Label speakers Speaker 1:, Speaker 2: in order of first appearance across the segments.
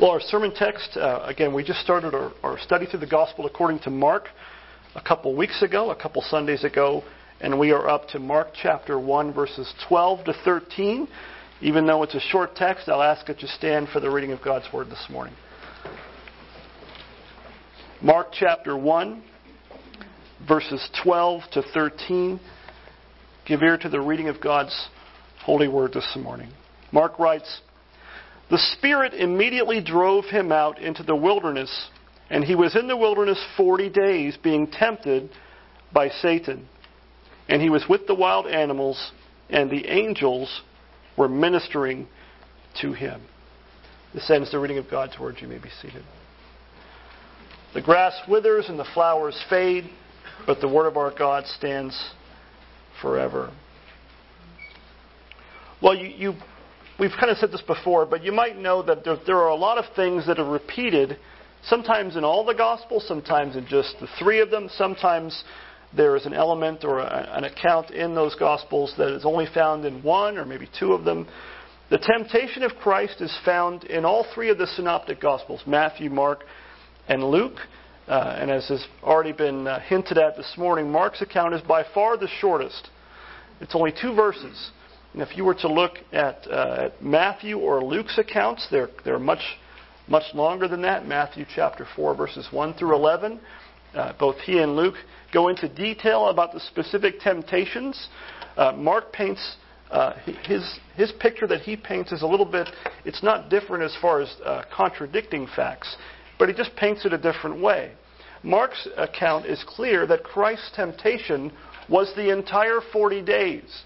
Speaker 1: Well, our sermon text, uh, again, we just started our, our, study through the Gospel according to Mark a couple weeks ago, a couple Sundays ago, and we are up to Mark chapter 1, verses 12 to 13. Even though it's a short text, I'll ask that you stand for the reading of God's Word this morning. Mark chapter 1, verses 12 to 13. Give ear to the reading of God's holy Word this morning. Mark writes, the Spirit immediately drove him out into the wilderness, and he was in the wilderness forty days, being tempted by Satan. And he was with the wild animals, and the angels were ministering to him. This ends the reading of God's Word. You may be seated. The grass withers and the flowers fade, but the Word of our God stands forever. Well, you, you we've kind of said this before, but you might know that there, there, are a lot of things that are repeated, sometimes in all the Gospels, sometimes in just the three of them, sometimes there is an element or a, an account in those Gospels that is only found in one or maybe two of them. The temptation of Christ is found in all three of the synoptic Gospels Matthew, Mark, and Luke. Uh, and as has already been uh, hinted at this morning, Mark's account is by far the shortest. It's only two verses. And if you were to look at, uh, at Matthew or Luke's accounts, they're, they're much, much longer than that. Matthew chapter 4, verses 1 through 11. Uh, both he and Luke go into detail about the specific temptations. Uh, Mark paints uh, his his picture that he paints is a little bit. It's not different as far as uh, contradicting facts, but he just paints it a different way. Mark's account is clear that Christ's temptation was the entire 40 days.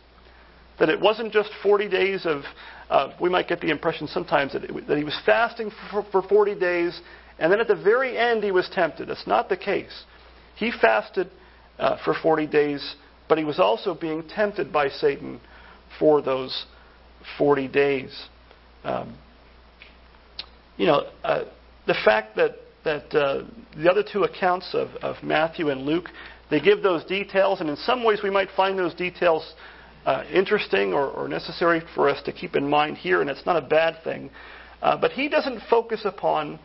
Speaker 1: That it wasn't just 40 days of, uh, we might get the impression sometimes that, it, that he was fasting for, for 40 days, and then at the very end he was tempted. That's not the case. He fasted uh, for 40 days, but he was also being tempted by Satan for those 40 days. Um, you know, uh, the fact that, that uh, the other two accounts of, of Matthew and Luke, they give those details, and in some ways we might find those details uh, interesting or, or, necessary for us to keep in mind here, and it's not a bad thing. Uh, but he doesn't focus upon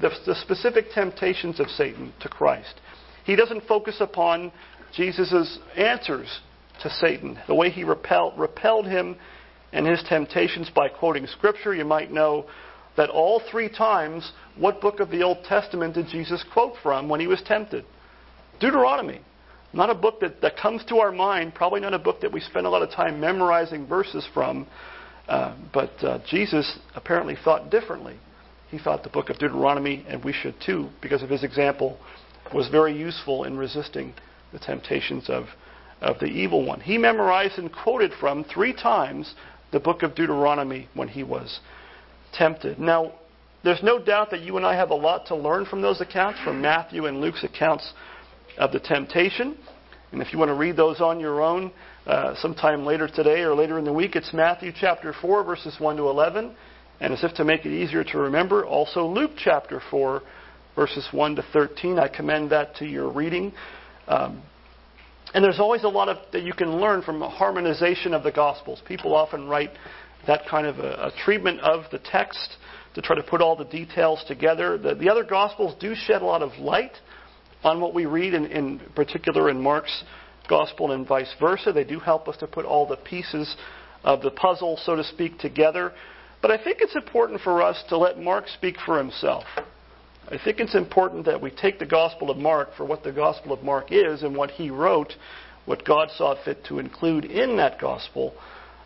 Speaker 1: the, the, specific temptations of Satan to Christ. He doesn't focus upon Jesus' answers to Satan, the way he repelled, repelled him and his temptations by quoting Scripture. You might know that all three times, what book of the Old Testament did Jesus quote from when he was tempted? Deuteronomy. Not a book that, that comes to our mind, probably not a book that we spend a lot of time memorizing verses from, uh, but uh, Jesus apparently thought differently. He thought the book of Deuteronomy, and we should too, because of his example, was very useful in resisting the temptations of, of the evil one. He memorized and quoted from three times the book of Deuteronomy when he was tempted. Now, there's no doubt that you and I have a lot to learn from those accounts, from Matthew and Luke's accounts of the temptation. And if you want to read those on your own uh, sometime later today or later in the week, it's Matthew chapter 4, verses 1 to 11. And as if to make it easier to remember, also Luke chapter 4, verses 1 to 13. I commend that to your reading. Um, and there's always a lot of that you can learn from harmonization of the Gospels. People often write that kind of a, a treatment of the text to try to put all the details together. The, the other Gospels do shed a lot of light on what we read, in, in particular in Mark's gospel and vice versa. They do help us to put all the pieces of the puzzle, so to speak, together. But I think it's important for us to let Mark speak for himself. I think it's important that we take the Gospel of Mark for what the Gospel of Mark is and what he wrote, what God saw fit to include in that Gospel.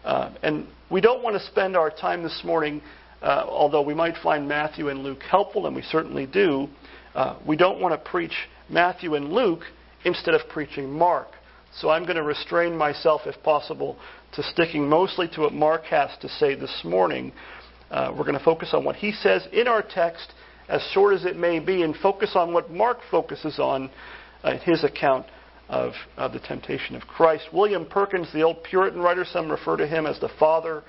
Speaker 1: Uh, and we don't want to spend our time this morning, uh, although we might find Matthew and Luke helpful, and we certainly do, uh, we don't want to preach Matthew and Luke instead of preaching Mark. So I'm going to restrain myself, if possible, to sticking mostly to what Mark has to say this morning. Uh, we're going to focus on what he says in our text, as short as it may be, and focus on what Mark focuses on uh, in his account of, of the temptation of Christ. William Perkins, the old Puritan writer, some refer to him as the father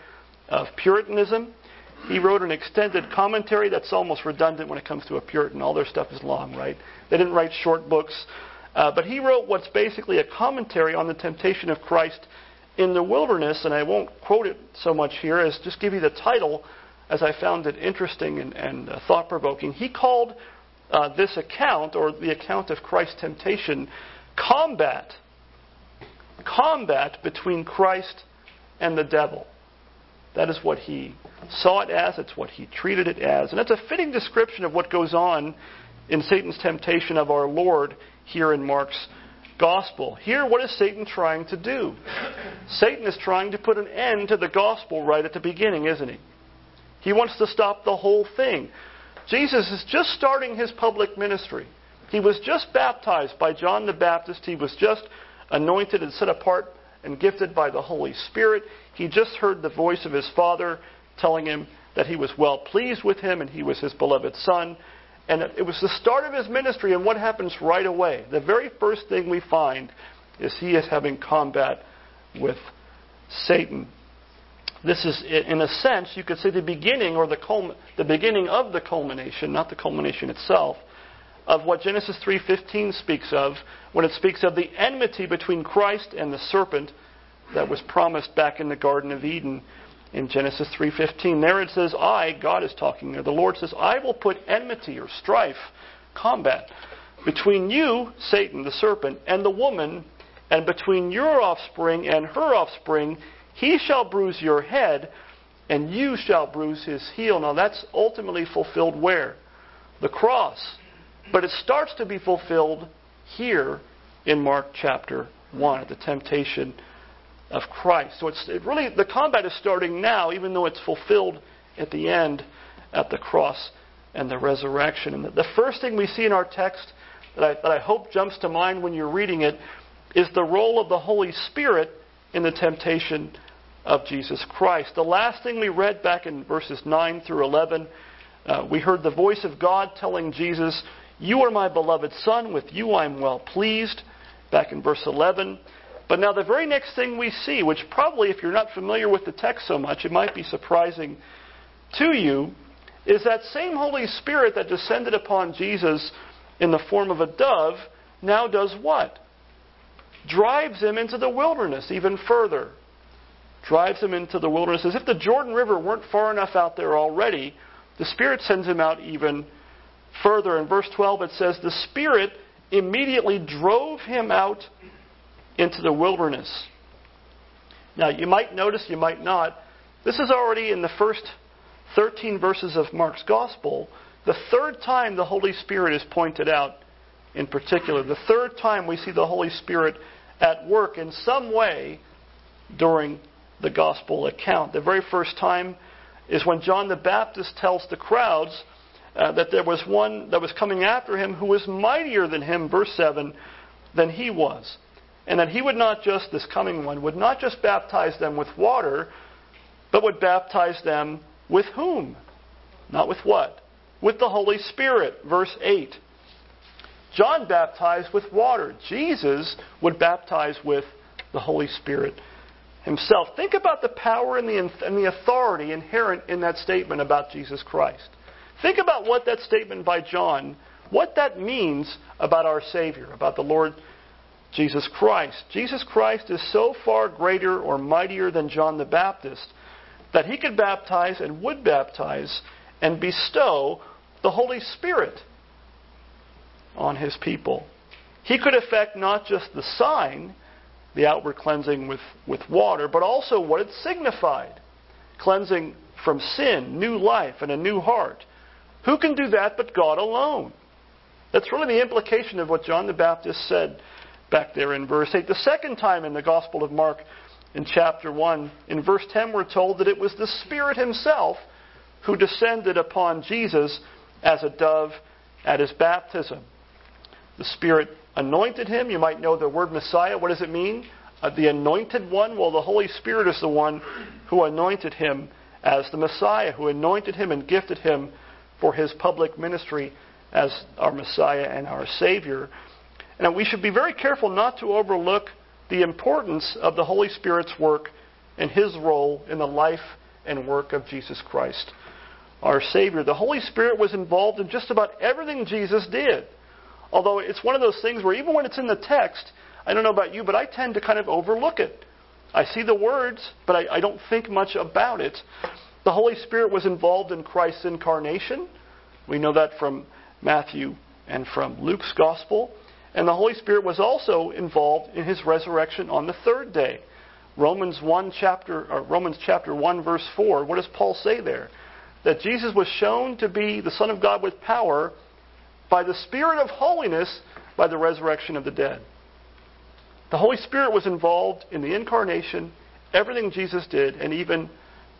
Speaker 1: of Puritanism. He wrote an extended commentary that's almost redundant when it comes to a Puritan. All their stuff is long, right? They didn't write short books. Uh, but he wrote what's basically a commentary on the temptation of Christ in the wilderness, and I won't quote it so much here as just give you the title as I found it interesting and, and uh, thought provoking, he called uh, this account, or the account of Christ's temptation, combat. Combat between Christ and the devil. That is what he saw it as, it's what he treated it as. And that's a fitting description of what goes on in Satan's temptation of our Lord here in Mark's gospel. Here, what is Satan trying to do? Satan is trying to put an end to the gospel right at the beginning, isn't he? He wants to stop the whole thing. Jesus is just starting his public ministry. He was just baptized by John the Baptist. He was just anointed and set apart and gifted by the Holy Spirit. He just heard the voice of his Father telling him that he was well pleased with him and he was his beloved Son. And it was the start of his ministry, and what happens right away? The very first thing we find is he is having combat with Satan. This is, in a sense, you could say the beginning or the, the beginning of the culmination, not the culmination itself, of what Genesis 3:15 speaks of when it speaks of the enmity between Christ and the serpent that was promised back in the Garden of Eden in Genesis 3:15. There it says, "I, God is talking there. The Lord says, I will put enmity or strife, combat between you, Satan, the serpent, and the woman, and between your offspring and her offspring, he shall bruise your head, and you shall bruise his heel." Now that's ultimately fulfilled where? The cross. But it starts to be fulfilled here in Mark chapter 1 at the temptation of Christ. So it's it really the combat is starting now, even though it's fulfilled at the end at the cross and the resurrection. And the, first thing we see in our text that I, that I hope jumps to mind when you're reading it is the role of the Holy Spirit in the temptation of Jesus Christ. The last thing we read back in verses 9 through 11, uh, we heard the voice of God telling Jesus, you are my beloved Son, with you I am well pleased, back in verse 11. But now, the very next thing we see, which probably, if you're not familiar with the text so much, it might be surprising to you, is that same Holy Spirit that descended upon Jesus in the form of a dove now does what? Drives him into the wilderness even further. Drives him into the wilderness. As if the Jordan River weren't far enough out there already, the Spirit sends him out even further. In verse 12, it says, The Spirit immediately drove him out into the wilderness. Now, you might notice, you might not, this is already in the first 13 verses of Mark's Gospel, the third time the Holy Spirit is pointed out in particular. The third time we see the Holy Spirit at work in some way during the Gospel account. The very first time is when John the Baptist tells the crowds uh, that there was one that was coming after him who was mightier than him, verse 7, than he was. And that he would not just, this coming one, would not just baptize them with water, but would baptize them with whom? Not with what? With the Holy Spirit, verse 8. John baptized with water. Jesus would baptize with the Holy Spirit himself. Think about the power and the, and the authority inherent in that statement about Jesus Christ. Think about what that statement by John, what that means about our Savior, about the Lord Jesus Christ. Jesus Christ is so far greater or mightier than John the Baptist that he could baptize and would baptize and bestow the Holy Spirit on his people. He could effect not just the sign, the outward cleansing with, with water, but also what it signified cleansing from sin, new life, and a new heart. Who can do that but God alone? That's really the implication of what John the Baptist said back there in verse 8. The second time in the Gospel of Mark, in chapter 1, in verse 10, we're told that it was the Spirit Himself who descended upon Jesus as a dove at His baptism. The Spirit anointed Him. You might know the word Messiah. What does it mean? Uh, the anointed one? Well, the Holy Spirit is the one who anointed Him as the Messiah, who anointed Him and gifted Him for his public ministry as our Messiah and our Savior. And we should be very careful not to overlook the importance of the Holy Spirit's work and his role in the life and work of Jesus Christ, our Savior. The Holy Spirit was involved in just about everything Jesus did. Although it's one of those things where even when it's in the text, I don't know about you, but I tend to kind of overlook it. I see the words, but I, I don't think much about it. The The Holy Spirit was involved in Christ's incarnation. We know that from Matthew and from Luke's gospel. And the Holy Spirit was also involved in his resurrection on the third day. Romans 1 chapter or Romans chapter 1 verse 4. What does Paul say there? That Jesus was shown to be the Son of God with power by the Spirit of holiness by the resurrection of the dead. The Holy Spirit was involved in the incarnation, everything Jesus did, and even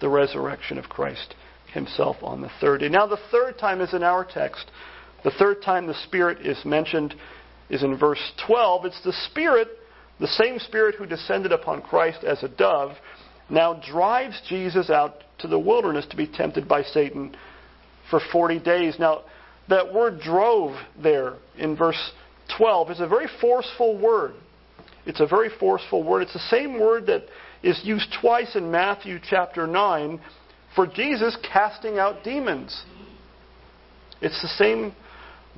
Speaker 1: the resurrection of Christ himself on the third day. Now, the third time is in our text. The third time the Spirit is mentioned is in verse 12. It's the Spirit, the same Spirit who descended upon Christ as a dove, now drives Jesus out to the wilderness to be tempted by Satan for 40 days. Now, that word drove there in verse 12 is a very forceful word. It's a very forceful word. It's the same word that is used twice in Matthew chapter 9 for Jesus casting out demons. It's the same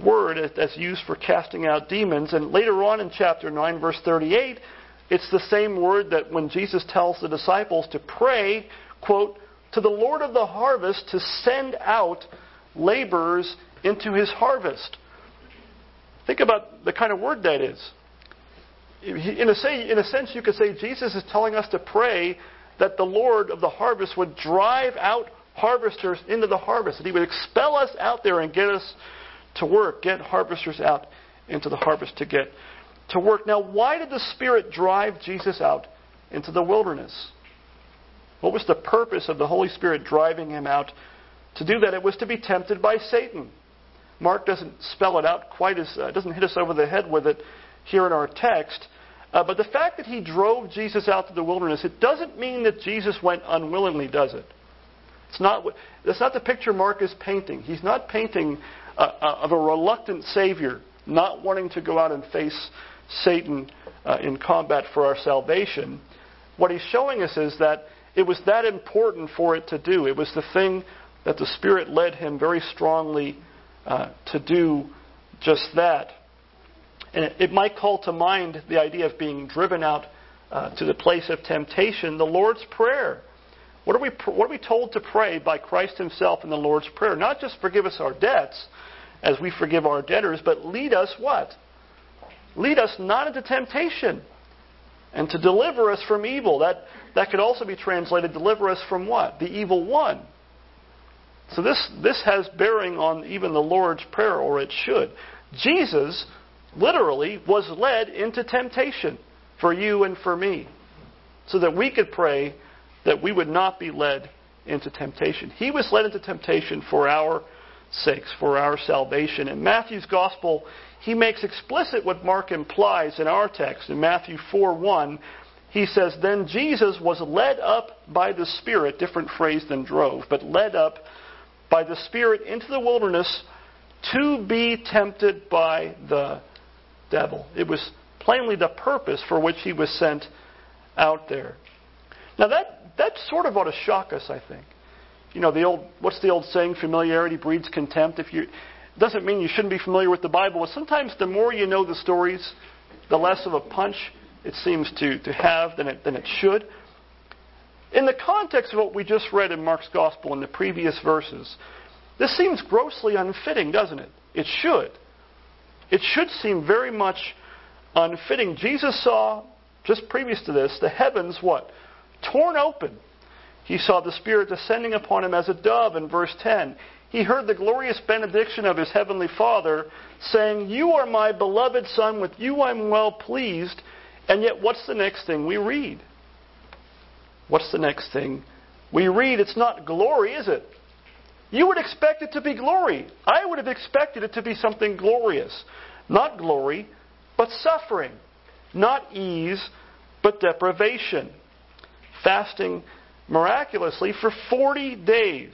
Speaker 1: word that's used for casting out demons. And later on in chapter 9, verse 38, it's the same word that when Jesus tells the disciples to pray, quote, to the Lord of the harvest to send out laborers into his harvest. Think about the kind of word that is. In a, say, in a sense, you could say Jesus is telling us to pray that the Lord of the harvest would drive out harvesters into the harvest, that he would expel us out there and get us to work, get harvesters out into the harvest to get to work. Now, why did the Spirit drive Jesus out into the wilderness? What was the purpose of the Holy Spirit driving him out to do that? It was to be tempted by Satan. Mark doesn't spell it out quite as, uh, doesn't hit us over the head with it here in our text. Uh, but the fact that he drove Jesus out to the wilderness, it doesn't mean that Jesus went unwillingly, does it? It's not, that's not the picture Mark is painting. He's not painting uh, of a reluctant Savior not wanting to go out and face Satan uh, in combat for our salvation. What he's showing us is that it was that important for it to do. It was the thing that the Spirit led him very strongly uh, to do just that. And it, it, might call to mind the idea of being driven out uh, to the place of temptation, the Lord's Prayer. What are, we, what are we told to pray by Christ Himself in the Lord's Prayer? Not just forgive us our debts as we forgive our debtors, but lead us what? Lead us not into temptation and to deliver us from evil. That, that could also be translated deliver us from what? The evil one. So this, this has bearing on even the Lord's Prayer, or it should. Jesus literally was led into temptation for you and for me, so that we could pray that we would not be led into temptation. He was led into temptation for our sakes, for our salvation. In Matthew's Gospel, he makes explicit what Mark implies in our text. In Matthew 4 1, he says, Then Jesus was led up by the Spirit, different phrase than drove, but led up by the Spirit into the wilderness to be tempted by the devil. It was plainly the purpose for which he was sent out there. Now that that sort of ought to shock us, I think. You know, the old what's the old saying? Familiarity breeds contempt. If you doesn't mean you shouldn't be familiar with the Bible, but sometimes the more you know the stories, the less of a punch it seems to, to have than it, than it should. In the context of what we just read in Mark's Gospel in the previous verses, this seems grossly unfitting, doesn't it? It should. It should seem very much unfitting. Jesus saw, just previous to this, the heavens what? Torn open. He saw the Spirit descending upon him as a dove in verse 10. He heard the glorious benediction of his heavenly Father saying, You are my beloved Son, with you I'm well pleased. And yet, what's the next thing we read? What's the next thing we read? It's not glory, is it? You would expect it to be glory. I would have expected it to be something glorious. Not glory, but suffering. Not ease, but deprivation. Fasting miraculously for 40 days.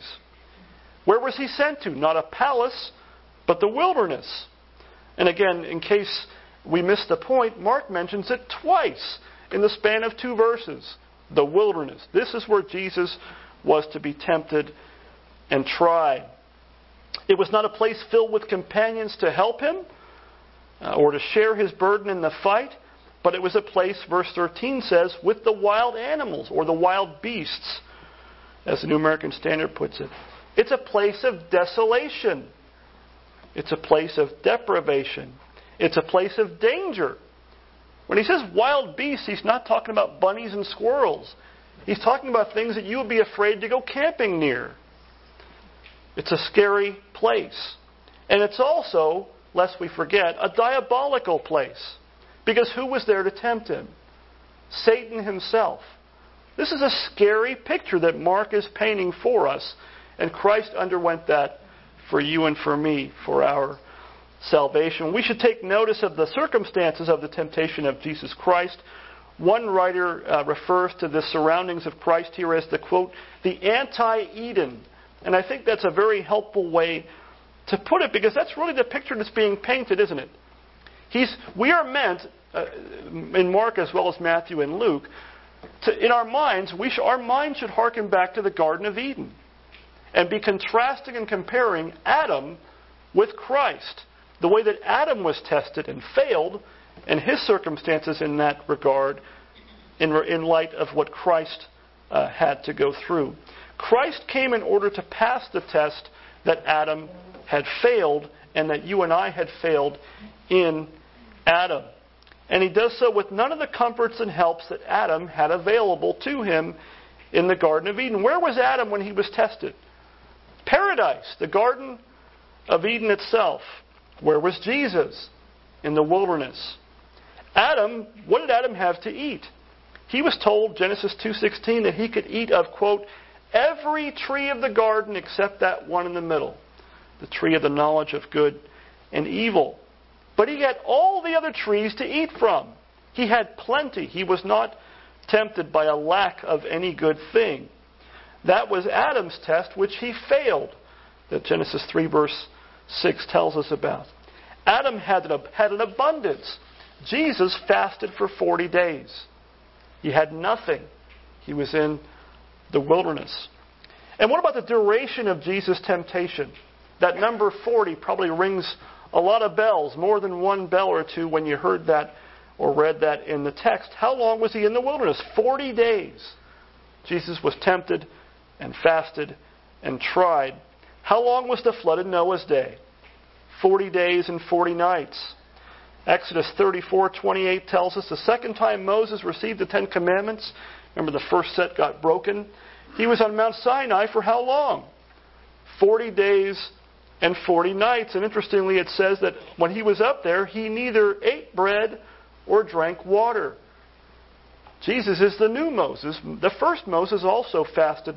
Speaker 1: Where was he sent to? Not a palace, but the wilderness. And again, in case we missed the point, Mark mentions it twice in the span of two verses the wilderness. This is where Jesus was to be tempted and tried. It was not a place filled with companions to help him uh, or to share his burden in the fight, but it was a place, verse 13 says, with the wild animals or the wild beasts. as the New American Standard puts it. It's a place of desolation. It's a place of deprivation. It's a place of danger. When he says wild beasts, he's not talking about bunnies and squirrels. He's talking about things that you would be afraid to go camping near. It's a scary place. And it's also, lest we forget, a diabolical place. Because who was there to tempt him? Satan himself. This is a scary picture that Mark is painting for us. And Christ underwent that for you and for me, for our salvation. We should take notice of the circumstances of the temptation of Jesus Christ. One writer uh, refers to the surroundings of Christ here as the quote, the anti Eden. And I think that's a very helpful way to put it because that's really the picture that's being painted, isn't it? He's, we are meant, uh, in Mark as well as Matthew and Luke, to, in our minds, we sh- our minds should hearken back to the Garden of Eden and be contrasting and comparing Adam with Christ. The way that Adam was tested and failed, and his circumstances in that regard, in, in light of what Christ uh, had to go through. Christ came in order to pass the test that Adam had failed and that you and I had failed in Adam. And he does so with none of the comforts and helps that Adam had available to him in the Garden of Eden. Where was Adam when he was tested? Paradise, the Garden of Eden itself. Where was Jesus? In the wilderness. Adam, what did Adam have to eat? He was told, Genesis 2:16, that he could eat of quote every tree of the garden except that one in the middle, the tree of the knowledge of good and evil. But he had all the other trees to eat from. He had plenty. He was not tempted by a lack of any good thing. That was Adam's test, which he failed, that Genesis 3, verse 6 tells us about. Adam had an, had an abundance. Jesus fasted for 40 days. He had nothing. He was in the wilderness. And what about the duration of Jesus' temptation? That number 40 probably rings a lot of bells, more than one bell or two when you heard that or read that in the text. How long was he in the wilderness? 40 days. Jesus was tempted and fasted and tried. How long was the flood in Noah's day? 40 days and 40 nights. Exodus 34:28 tells us the second time Moses received the 10 commandments, remember the first set got broken, he was on Mount Sinai for how long? 40 days and 40 nights. And interestingly, it says that when he was up there, he neither ate bread or drank water. Jesus is the new Moses. The first Moses also fasted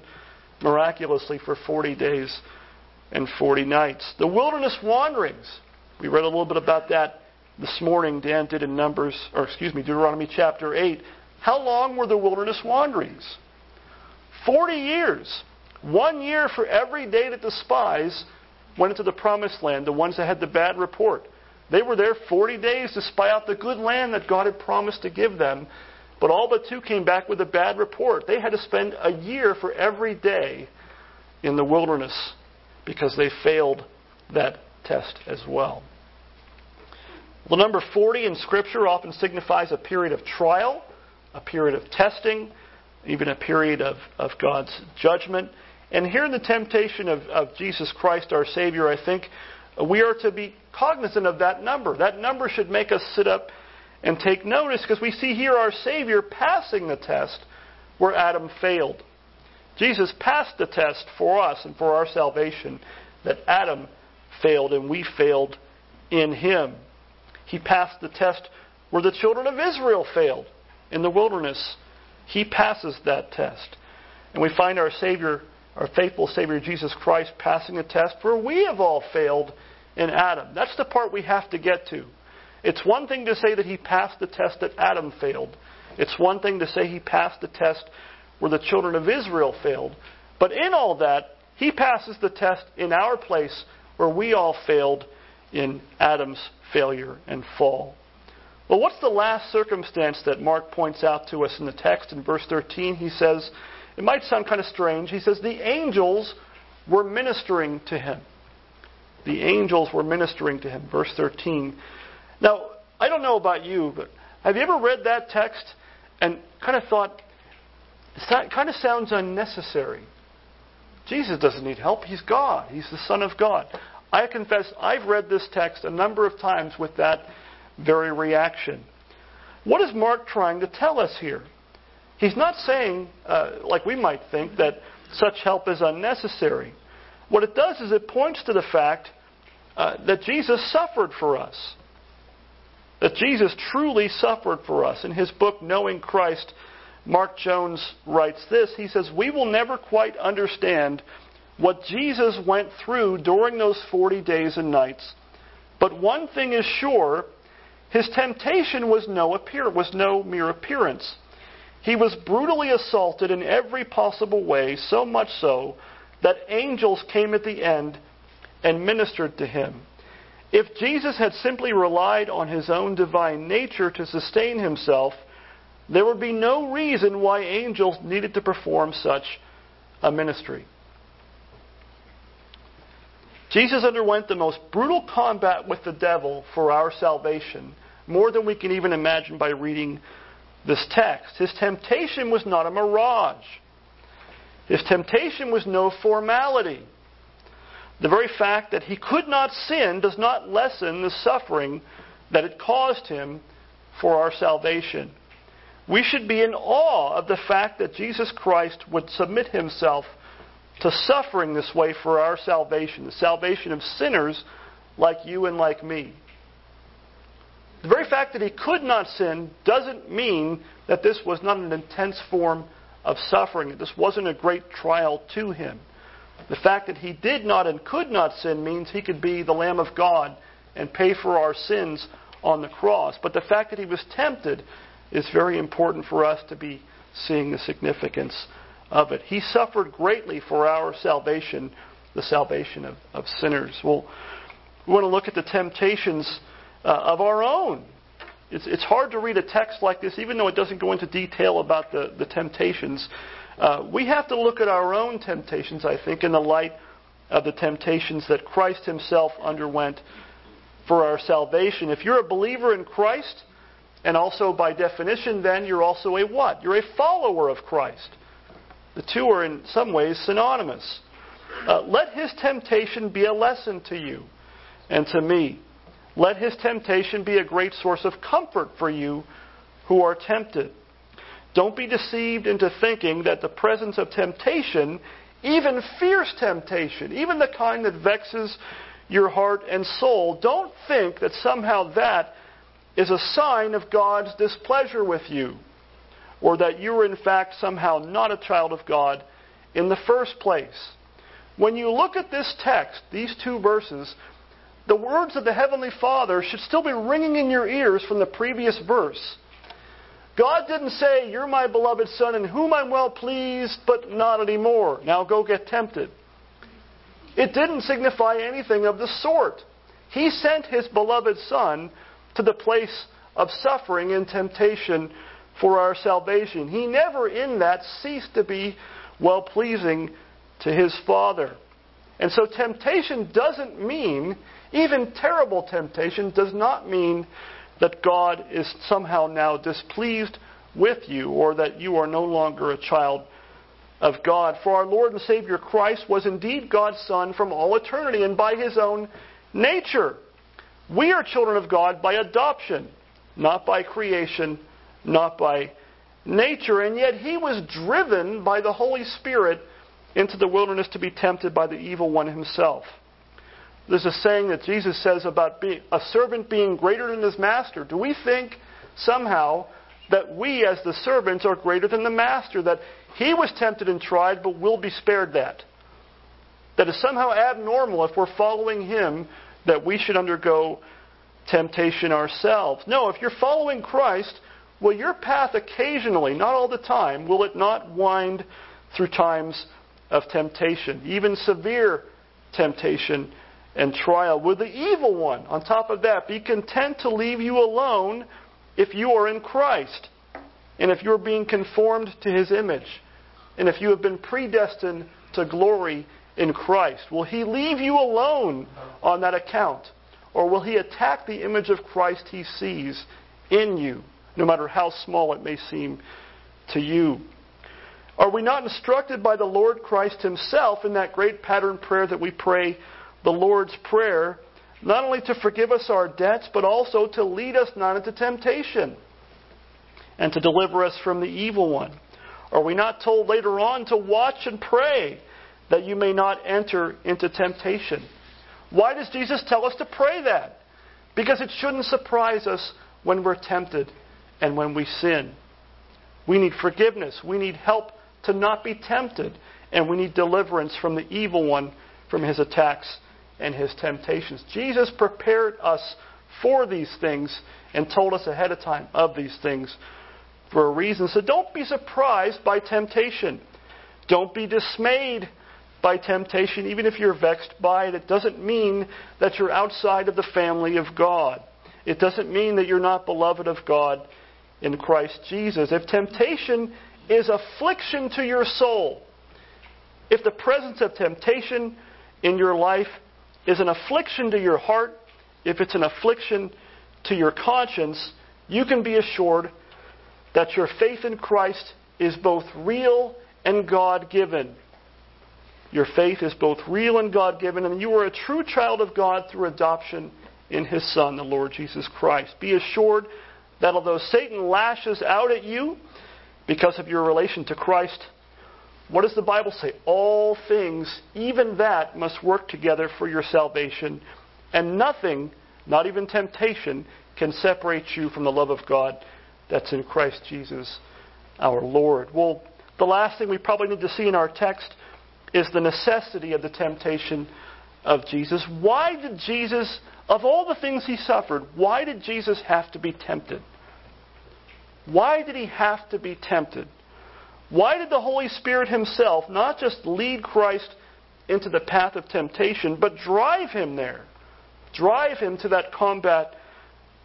Speaker 1: miraculously for 40 days and 40 nights. The wilderness wanderings. We read a little bit about that this morning. Dan did in Numbers, or excuse me, Deuteronomy chapter 8. How long were the wilderness wanderings? 40 years. One year for every day that the spies went into the promised land, the ones that had the bad report. They were there 40 days to spy out the good land that God had promised to give them. But all but two came back with a bad report. They had to spend a year for every day in the wilderness because they failed that test as well. The number 40 in Scripture often signifies a period of trial, a period of testing, even a period of, of God's judgment. And here in the temptation of, of Jesus Christ, our Savior, I think uh, we are to be cognizant of that number. That number should make us sit up and take notice because we see here our Savior passing the test where Adam failed. Jesus passed the test for us and for our salvation that Adam failed and we failed in him. He passed the test where the children of Israel failed in the wilderness. He passes that test. And we find our Savior, our faithful Savior Jesus Christ, passing the test where we have all failed in Adam. That's the part we have to get to. It's one thing to say that he passed the test that Adam failed. It's one thing to say he passed the test where the children of Israel failed. But in all that, he passes the test in our place where we all failed in Adam's failure and fall. Well, what's the last circumstance that Mark points out to us in the text in verse 13? He says, it might sound kind of strange. He says, the angels were ministering to him. The angels were ministering to him. Verse 13. Now, I don't know about you, but have you ever read that text and kind of thought, that kind of sounds unnecessary? Jesus doesn't need help. He's God. He's the Son of God. I confess I've read this text a number of times with that very reaction. What is Mark trying to tell us here? He's not saying, uh, like we might think, that such help is unnecessary. What it does is it points to the fact uh, that Jesus suffered for us. That Jesus truly suffered for us. In his book, Knowing Christ, Mark Jones writes this. He says, We will never quite understand what Jesus went through during those 40 days and nights. But one thing is sure his temptation was no, appear, was no mere appearance. He was brutally assaulted in every possible way, so much so that angels came at the end and ministered to him. If Jesus had simply relied on his own divine nature to sustain himself, there would be no reason why angels needed to perform such a ministry. Jesus underwent the most brutal combat with the devil for our salvation, more than we can even imagine by reading this text. His temptation was not a mirage. His temptation was no formality. The very fact that he could not sin does not lessen the suffering that it caused him for our salvation. We should be in awe of the fact that Jesus Christ would submit himself to suffering this way for our salvation, the salvation of sinners like you and like me. The very fact that he could not sin doesn't mean that this was not an intense form of suffering, this wasn't a great trial to him. The fact that he did not and could not sin means he could be the Lamb of God and pay for our sins on the cross. But the fact that he was tempted is very important for us to be seeing the significance of it. He suffered greatly for our salvation, the salvation of, of sinners. Well, we want to look at the temptations uh, of our own. It's, it's hard to read a text like this, even though it doesn't go into detail about the, the temptations. Uh, we have to look at our own temptations, I think, in the light of the temptations that Christ himself underwent for our salvation. If you're a believer in Christ, and also by definition, then you're also a what? You're a follower of Christ. The two are in some ways synonymous. Uh, let his temptation be a lesson to you and to me. Let his temptation be a great source of comfort for you who are tempted. Don't be deceived into thinking that the presence of temptation, even fierce temptation, even the kind that vexes your heart and soul, don't think that somehow that is a sign of God's displeasure with you, or that you are in fact somehow not a child of God in the first place. When you look at this text, these two verses, the words of the Heavenly Father should still be ringing in your ears from the previous verse. God didn't say, You're my beloved Son in whom I'm well pleased, but not anymore. Now go get tempted. It didn't signify anything of the sort. He sent His beloved Son to the place of suffering and temptation for our salvation. He never in that ceased to be well pleasing to His Father. And so temptation doesn't mean, even terrible temptation does not mean that God is somehow now displeased with you or that you are no longer a child of God. For our Lord and Savior Christ was indeed God's Son from all eternity and by his own nature. We are children of God by adoption, not by creation, not by nature. And yet he was driven by the Holy Spirit into the wilderness to be tempted by the evil one himself. There's a saying that Jesus says about being, a servant being greater than his master. Do we think somehow that we, as the servants, are greater than the master? That he was tempted and tried, but will be spared that? That is somehow abnormal if we're following him, that we should undergo temptation ourselves. No, if you're following Christ, will your path occasionally, not all the time, will it not wind through times of temptation, even severe temptation and trial with the evil one. On top of that, be content to leave you alone if you are in Christ and if you're being conformed to his image and if you have been predestined to glory in Christ. Will he leave you alone on that account? Or will he attack the image of Christ he sees in you, no matter how small it may seem to you? Are we not instructed by the Lord Christ Himself in that great pattern prayer that we pray, the Lord's Prayer, not only to forgive us our debts, but also to lead us not into temptation and to deliver us from the evil one? Are we not told later on to watch and pray that you may not enter into temptation? Why does Jesus tell us to pray that? Because it shouldn't surprise us when we're tempted and when we sin. We need forgiveness. We need help to not be tempted. And we need deliverance from the evil one, from his attacks and his temptations. Jesus prepared us for these things and told us ahead of time of these things for a reason. So don't be surprised by temptation. Don't be dismayed by temptation, even if you're vexed by it. It doesn't mean that you're outside of the family of God. It doesn't mean that you're not beloved of God in Christ Jesus. If temptation is affliction to your soul, if the presence of temptation in your life is an affliction to your heart, if it's an affliction to your conscience, you can be assured that your faith in Christ is both real and God given. Your faith is both real and God given, and you are a true child of God through adoption in His Son, the Lord Jesus Christ. Be assured that although Satan lashes out at you because of your relation to Christ, what does the Bible say? All things, even that, must work together for your salvation, and nothing, not even temptation, can separate you from the love of God that's in Christ Jesus our Lord. Well, the last thing we probably need to see in our text is the necessity of the temptation of Jesus. Why did Jesus, of all the things he suffered, why did Jesus have to be tempted? Why did he have to be tempted? Why did the Holy Spirit himself not just lead Christ into the path of temptation, but drive him there? Drive him to that combat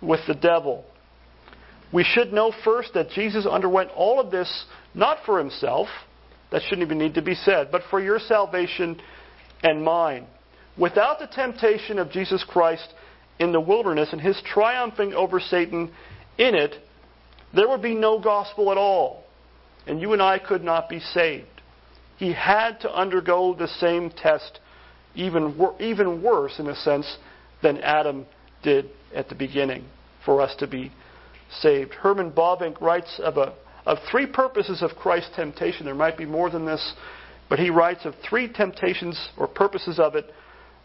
Speaker 1: with the devil. We should know first that Jesus underwent all of this not for himself, that shouldn't even need to be said, but for your salvation and mine. Without the temptation of Jesus Christ in the wilderness and his triumphing over Satan in it, there would be no gospel at all. And you and I could not be saved. He had to undergo the same test, even, even worse in a sense, than Adam did at the beginning for us to be saved. Herman Bavinck writes of, a, of three purposes of Christ's temptation. There might be more than this, but he writes of three temptations or purposes of it,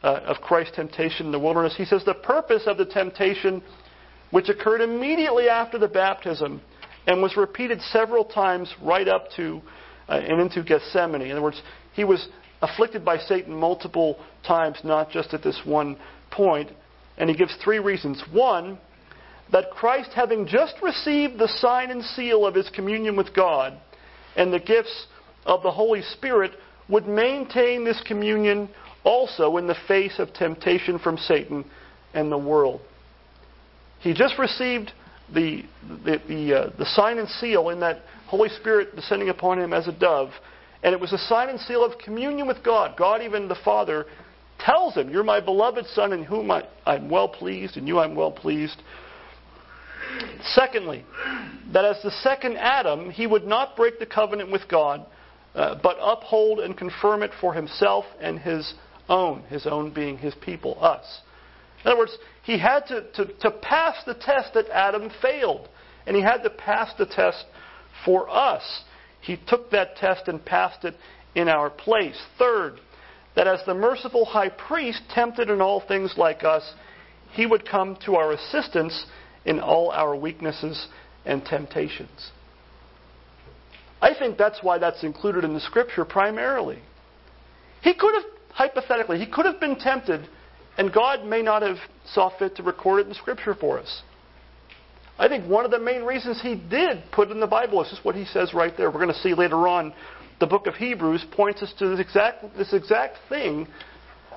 Speaker 1: uh, of Christ's temptation in the wilderness. He says the purpose of the temptation, which occurred immediately after the baptism and was repeated several times right up to uh, and into Gethsemane. In other words, he was afflicted by Satan multiple times, not just at this one point. And he gives three reasons. One, that Christ, having just received the sign and seal of his communion with God and the gifts of the Holy Spirit, would maintain this communion also in the face of temptation from Satan and the world. He just received the, the, the, uh, the sign and seal in that Holy Spirit descending upon him as a dove. And it was a sign and seal of communion with God. God, even the Father, tells him, You're my beloved Son in whom I, I'm well pleased, and you I'm well pleased. Secondly, that as the second Adam, he would not break the covenant with God, uh, but uphold and confirm it for himself and his own, his own being his people, us. In other words, he had to, to, to pass the test that Adam failed, and he had to pass the test for us. He took that test and passed it in our place. Third, that as the merciful high priest, tempted in all things like us, he would come to our assistance in all our weaknesses and temptations. I think that's why that's included in the scripture primarily. He could have, hypothetically, he could have been tempted, and God may not have saw fit to record it in scripture for us. I think one of the main reasons he did put it in the Bible is just what he says right there. We're going to see later on. The book of Hebrews points us to this exact, this exact thing,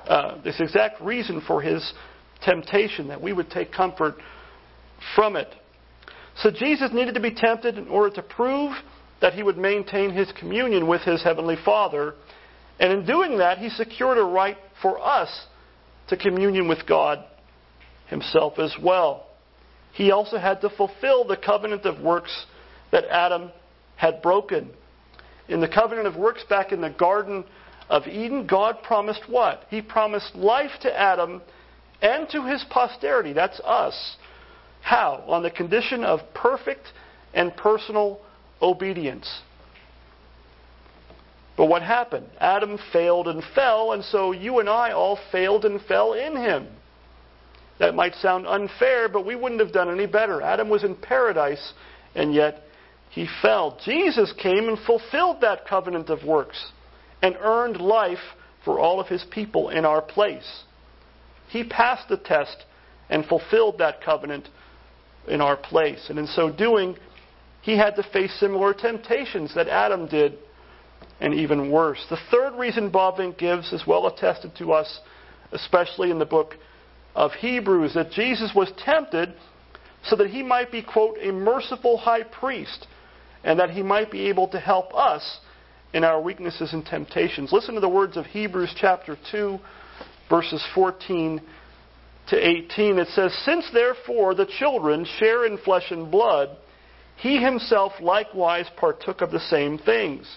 Speaker 1: uh, this exact reason for his temptation, that we would take comfort from it. So Jesus needed to be tempted in order to prove that he would maintain his communion with his heavenly Father. And in doing that, he secured a right for us to communion with God himself as well. He also had to fulfill the covenant of works that Adam had broken. in the covenant of works back in the Garden of Eden, God promised what? He promised life to Adam and to his posterity. That's us. How? On the condition of perfect and personal obedience. But what happened? Adam failed and fell, and so you and I all failed and fell in him. That might sound unfair, but we wouldn't have done any better. Adam was in paradise, and yet he fell. Jesus came and fulfilled that covenant of works and earned life for all of his people in our place. He passed the test and fulfilled that covenant in our place. And in so doing, he had to face similar temptations that Adam did, and even worse. The third reason Bavinck gives is well attested to us, especially in the book of Hebrews, that Jesus was tempted so that he might be, quote, a merciful high priest, and that he might be able to help us in our weaknesses and temptations. Listen to the words of Hebrews chapter 2, verses 14 to 18. It says, Since therefore the children share in flesh and blood, he himself likewise partook of the same things,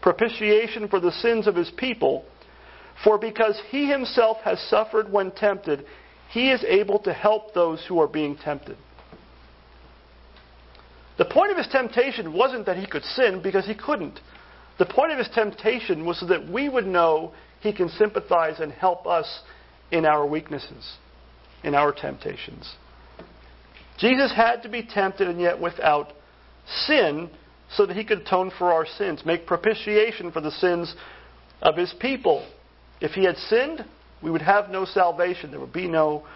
Speaker 1: propitiation for the sins of his people. For because he himself has suffered when tempted, he is able to help those who are being tempted. The point of his temptation wasn't that he could sin, because he couldn't. The point of his temptation was so that we would know he can sympathize and help us in our weaknesses, in our temptations. Jesus had to be tempted and yet without sin so that he could atone for our sins, make propitiation for the sins of his people. If he had sinned, we would have no salvation. There would be no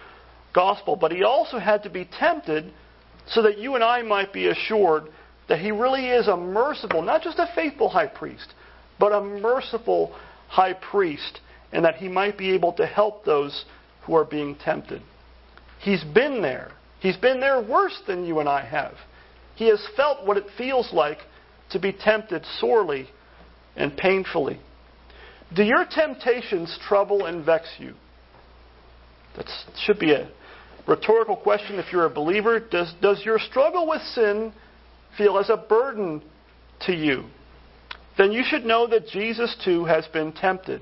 Speaker 1: gospel. But he also had to be tempted so that you and I might be assured that he really is a merciful, not just a faithful high priest, but a merciful high priest, and that he might be able to help those who are being tempted. He's been there. He's been there worse than you and I have. He has felt what it feels like to be tempted sorely and painfully. Do your temptations trouble and vex you? That should be a rhetorical question if you're a believer. Does, does your struggle with sin feel as a burden to you? Then you should know that Jesus too has been tempted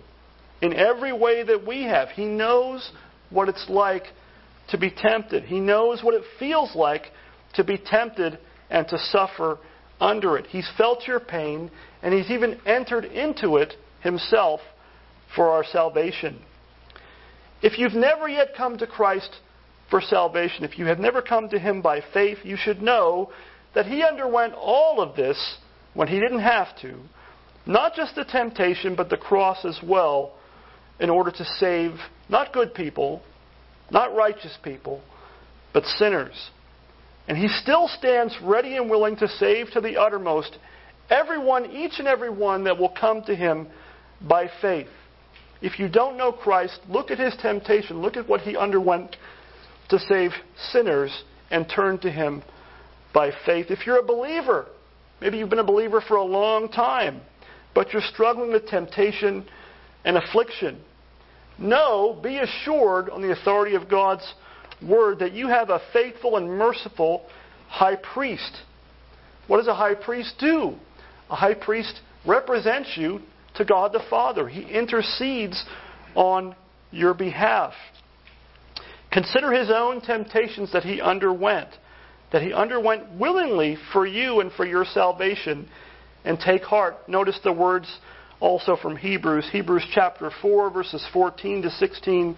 Speaker 1: in every way that we have. He knows what it's like to be tempted, He knows what it feels like to be tempted and to suffer under it. He's felt your pain, and He's even entered into it Himself for our salvation. If you've never yet come to Christ for salvation, if you have never come to Him by faith, you should know that He underwent all of this when He didn't have to not just the temptation, but the cross as well, in order to save not good people, not righteous people, but sinners. And he still stands ready and willing to save to the uttermost everyone, each and every one that will come to him by faith. If you don't know Christ, look at his temptation. Look at what he underwent to save sinners and turn to him by faith. If you're a believer, maybe you've been a believer for a long time, but you're struggling with temptation and affliction. Know, be assured on the authority of God's word that you have a faithful and merciful high priest. What does a high priest do? A high priest represents you to God the Father. He intercedes on your behalf. Consider his own temptations that he underwent, that he underwent willingly for you and for your salvation and take heart. Notice the words also from Hebrews, Hebrews chapter 4, verses 14 to 16.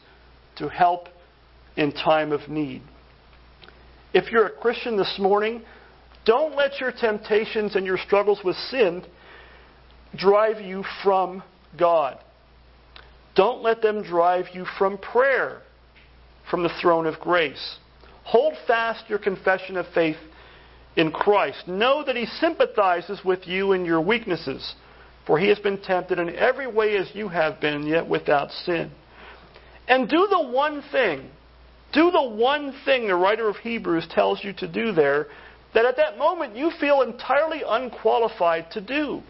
Speaker 1: to help in time of need. If you're a Christian this morning, don't let your temptations and your struggles with sin drive you from God. Don't let them drive you from prayer, from the throne of grace. Hold fast your confession of faith in Christ. Know that He sympathizes with you in your weaknesses, for He has been tempted in every way as you have been, yet without sin. And do the one thing, do the one thing the writer of Hebrews tells you to do there that at that moment you feel entirely unqualified to do.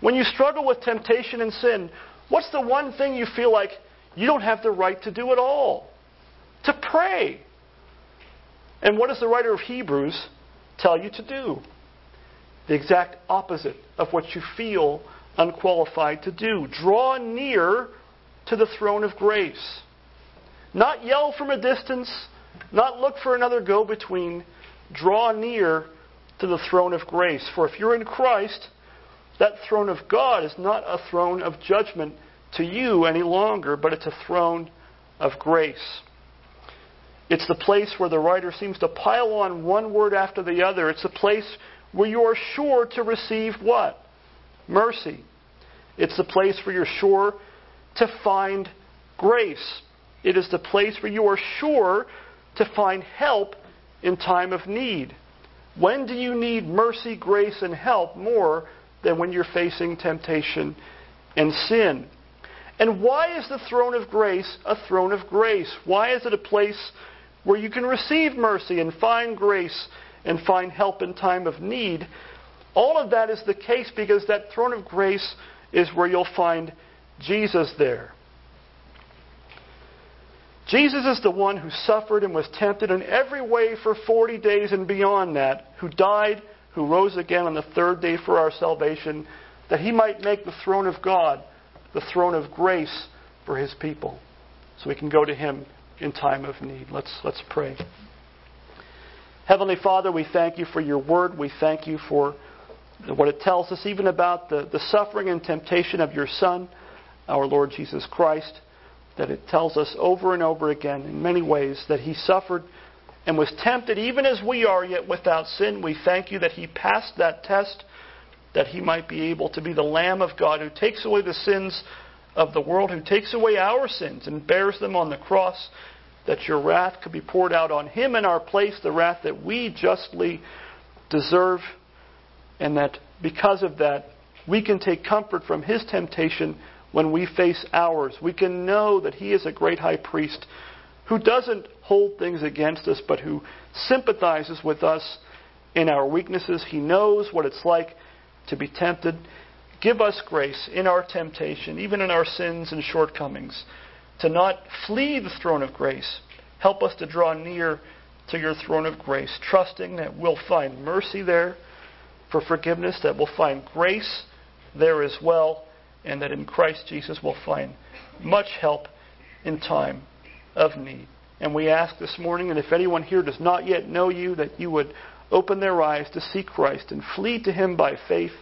Speaker 1: When you struggle with temptation and sin, what's the one thing you feel like you don't have the right to do at all? To pray. And what does the writer of Hebrews tell you to do? The exact opposite of what you feel unqualified to do. Draw near to the throne of grace. Not yell from a distance, not look for another go between. Draw near to the throne of grace. For if you're in Christ, that throne of God is not a throne of judgment to you any longer, but it's a throne of grace. It's the place where the writer seems to pile on one word after the other. It's a place where you are sure to receive what? Mercy. It's the place where you're sure to find grace. It is the place where you are sure to find help in time of need. When do you need mercy, grace, and help more than when you're facing temptation and sin? And why is the throne of grace a throne of grace? Why is it a place where you can receive mercy and find grace and find help in time of need? All of that is the case because that throne of grace is where you'll find Jesus there. Jesus is the one who suffered and was tempted in every way for 40 days and beyond that, who died, who rose again on the third day for our salvation, that he might make the throne of God the throne of grace for his people. So we can go to him in time of need. Let's, let's pray. Heavenly Father, we thank you for your word. We thank you for what it tells us, even about the, the suffering and temptation of your Son, our Lord Jesus Christ that it tells us over and over again in many ways that he suffered and was tempted even as we are, yet without sin. We thank you that he passed that test, that he might be able to be the Lamb of God who takes away the sins of the world, who takes away our sins and bears them on the cross, that your wrath could be poured out on him in our place, the wrath that we justly deserve, and that because of that, we can take comfort from his temptation when we face ours. We can know that He is a great high priest who doesn't hold things against us, but who sympathizes with us in our weaknesses. He knows what it's like to be tempted. Give us grace in our temptation, even in our sins and shortcomings, to not flee the throne of grace. Help us to draw near to your throne of grace, trusting that we'll find mercy there for forgiveness, that we'll find grace there as well and that in Christ Jesus we'll find much help in time of need. And we ask this morning that if anyone here does not yet know you, that you would open their eyes to see Christ and flee to him by faith,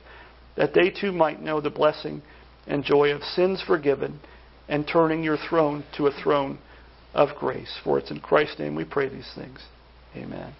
Speaker 1: that they too might know the blessing and joy of sins forgiven and turning your throne to a throne of grace. For it's in Christ's name we pray these things. Amen.